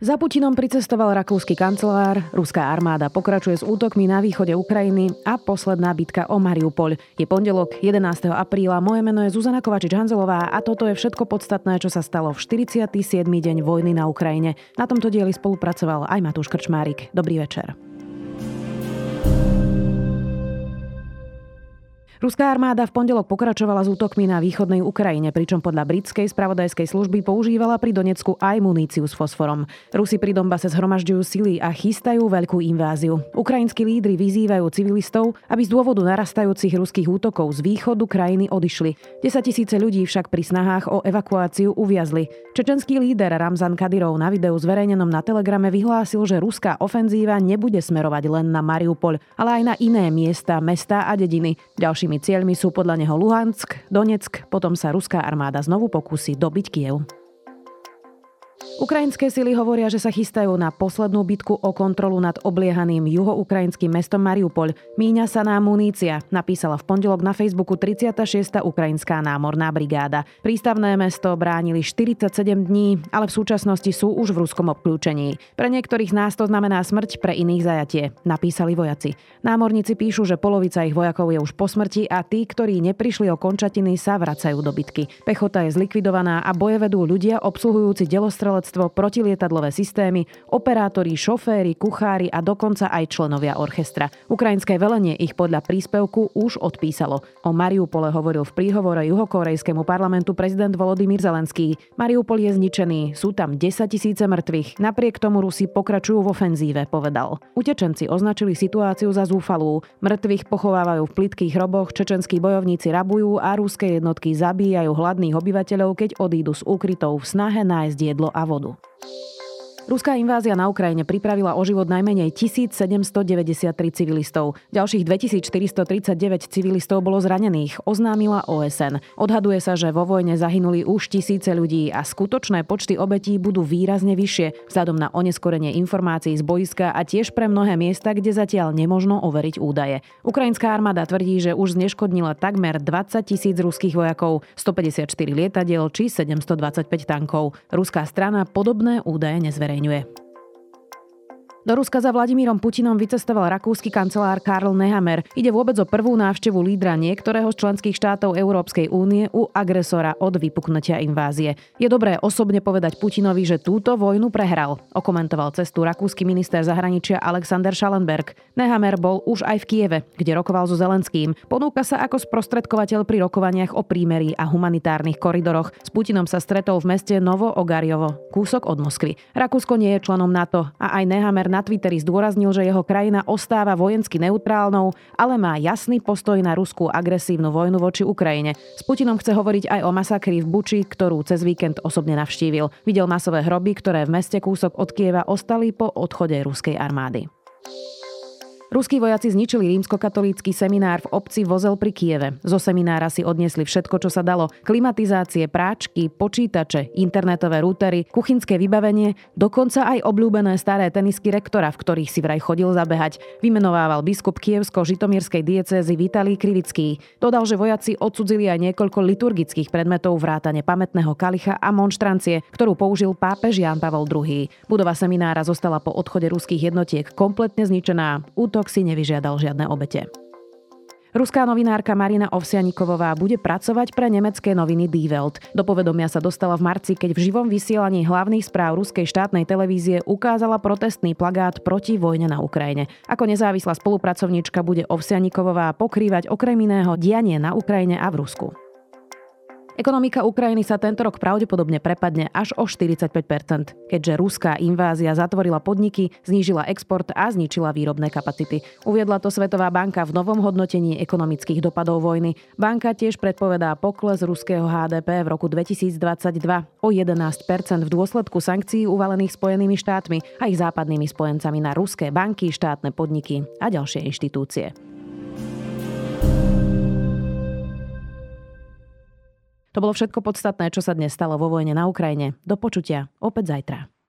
Za Putinom pricestoval rakúsky kancelár, ruská armáda pokračuje s útokmi na východe Ukrajiny a posledná bitka o Mariupol. Je pondelok 11. apríla, moje meno je Zuzana Kovačič-Hanzelová a toto je všetko podstatné, čo sa stalo v 47. deň vojny na Ukrajine. Na tomto dieli spolupracoval aj Matúš Krčmárik. Dobrý večer. Ruská armáda v pondelok pokračovala s útokmi na východnej Ukrajine, pričom podľa britskej spravodajskej služby používala pri Donecku aj muníciu s fosforom. Rusi pri Donbase zhromažďujú sily a chystajú veľkú inváziu. Ukrajinskí lídry vyzývajú civilistov, aby z dôvodu narastajúcich ruských útokov z východu krajiny odišli. 10 tisíce ľudí však pri snahách o evakuáciu uviazli. Čečenský líder Ramzan Kadyrov na videu zverejnenom na Telegrame vyhlásil, že ruská ofenzíva nebude smerovať len na Mariupol, ale aj na iné miesta, mesta a dediny. Ďalším Ďalšími cieľmi sú podľa neho Luhansk, Donetsk, potom sa ruská armáda znovu pokusí dobiť Kiev. Ukrajinské sily hovoria, že sa chystajú na poslednú bitku o kontrolu nad obliehaným juhoukrajinským mestom Mariupol. Míňa sa nám munícia, napísala v pondelok na Facebooku 36. ukrajinská námorná brigáda. Prístavné mesto bránili 47 dní, ale v súčasnosti sú už v ruskom obklúčení. Pre niektorých nás to znamená smrť, pre iných zajatie, napísali vojaci. Námorníci píšu, že polovica ich vojakov je už po smrti a tí, ktorí neprišli o končatiny, sa vracajú do bitky. Pechota je zlikvidovaná a boje vedú ľudia obsluhujúci delostrelec letectvo, protilietadlové systémy, operátori, šoféry, kuchári a dokonca aj členovia orchestra. Ukrajinské velenie ich podľa príspevku už odpísalo. O Mariupole hovoril v príhovore juhokorejskému parlamentu prezident Volodymyr Zelenský. Mariupol je zničený, sú tam 10 tisíce mŕtvych. Napriek tomu Rusi pokračujú v ofenzíve, povedal. Utečenci označili situáciu za zúfalú. Mŕtvych pochovávajú v plitkých hroboch, čečenskí bojovníci rabujú a ruské jednotky zabíjajú hladných obyvateľov, keď odídu z úkrytov v snahe nájsť jedlo a vodu. todo. Ruská invázia na Ukrajine pripravila o život najmenej 1793 civilistov. Ďalších 2439 civilistov bolo zranených, oznámila OSN. Odhaduje sa, že vo vojne zahynuli už tisíce ľudí a skutočné počty obetí budú výrazne vyššie, vzhľadom na oneskorenie informácií z boiska a tiež pre mnohé miesta, kde zatiaľ nemožno overiť údaje. Ukrajinská armáda tvrdí, že už zneškodnila takmer 20 tisíc ruských vojakov, 154 lietadiel či 725 tankov. Ruská strana podobné údaje nezverejnila zverejňuje. Do Ruska za Vladimírom Putinom vycestoval rakúsky kancelár Karl Nehammer. Ide vôbec o prvú návštevu lídra niektorého z členských štátov Európskej únie u agresora od vypuknutia invázie. Je dobré osobne povedať Putinovi, že túto vojnu prehral, okomentoval cestu rakúsky minister zahraničia Alexander Schallenberg. Nehammer bol už aj v Kieve, kde rokoval so Zelenským. Ponúka sa ako sprostredkovateľ pri rokovaniach o prímerí a humanitárnych koridoroch. S Putinom sa stretol v meste Novo Ogariovo, kúsok od Moskvy. Rakúsko nie je členom NATO a aj Nehammer na Twitteri zdôraznil, že jeho krajina ostáva vojensky neutrálnou, ale má jasný postoj na ruskú agresívnu vojnu voči Ukrajine. S Putinom chce hovoriť aj o masakri v Buči, ktorú cez víkend osobne navštívil. Videl masové hroby, ktoré v meste kúsok od Kieva ostali po odchode ruskej armády. Ruskí vojaci zničili rímskokatolícky seminár v obci Vozel pri Kieve. Zo seminára si odniesli všetko, čo sa dalo. Klimatizácie, práčky, počítače, internetové rútery, kuchynské vybavenie, dokonca aj obľúbené staré tenisky rektora, v ktorých si vraj chodil zabehať. Vymenovával biskup kievsko-žitomierskej diecézy Vitalij Krivický. Dodal, že vojaci odsudzili aj niekoľko liturgických predmetov vrátane pamätného kalicha a monštrancie, ktorú použil pápež Jan Pavel II. Budova seminára zostala po odchode ruských jednotiek kompletne zničená. Útok útok si nevyžiadal žiadne obete. Ruská novinárka Marina Ovsianikovová bude pracovať pre nemecké noviny Die Welt. Do povedomia sa dostala v marci, keď v živom vysielaní hlavných správ ruskej štátnej televízie ukázala protestný plagát proti vojne na Ukrajine. Ako nezávislá spolupracovníčka bude Ovsianikovová pokrývať okrem iného dianie na Ukrajine a v Rusku. Ekonomika Ukrajiny sa tento rok pravdepodobne prepadne až o 45% keďže ruská invázia zatvorila podniky, znížila export a zničila výrobné kapacity. Uviedla to Svetová banka v novom hodnotení ekonomických dopadov vojny. Banka tiež predpovedá pokles ruského HDP v roku 2022 o 11% v dôsledku sankcií uvalených Spojenými štátmi a ich západnými spojencami na ruské banky, štátne podniky a ďalšie inštitúcie. To bolo všetko podstatné, čo sa dnes stalo vo vojne na Ukrajine. Do počutia opäť zajtra.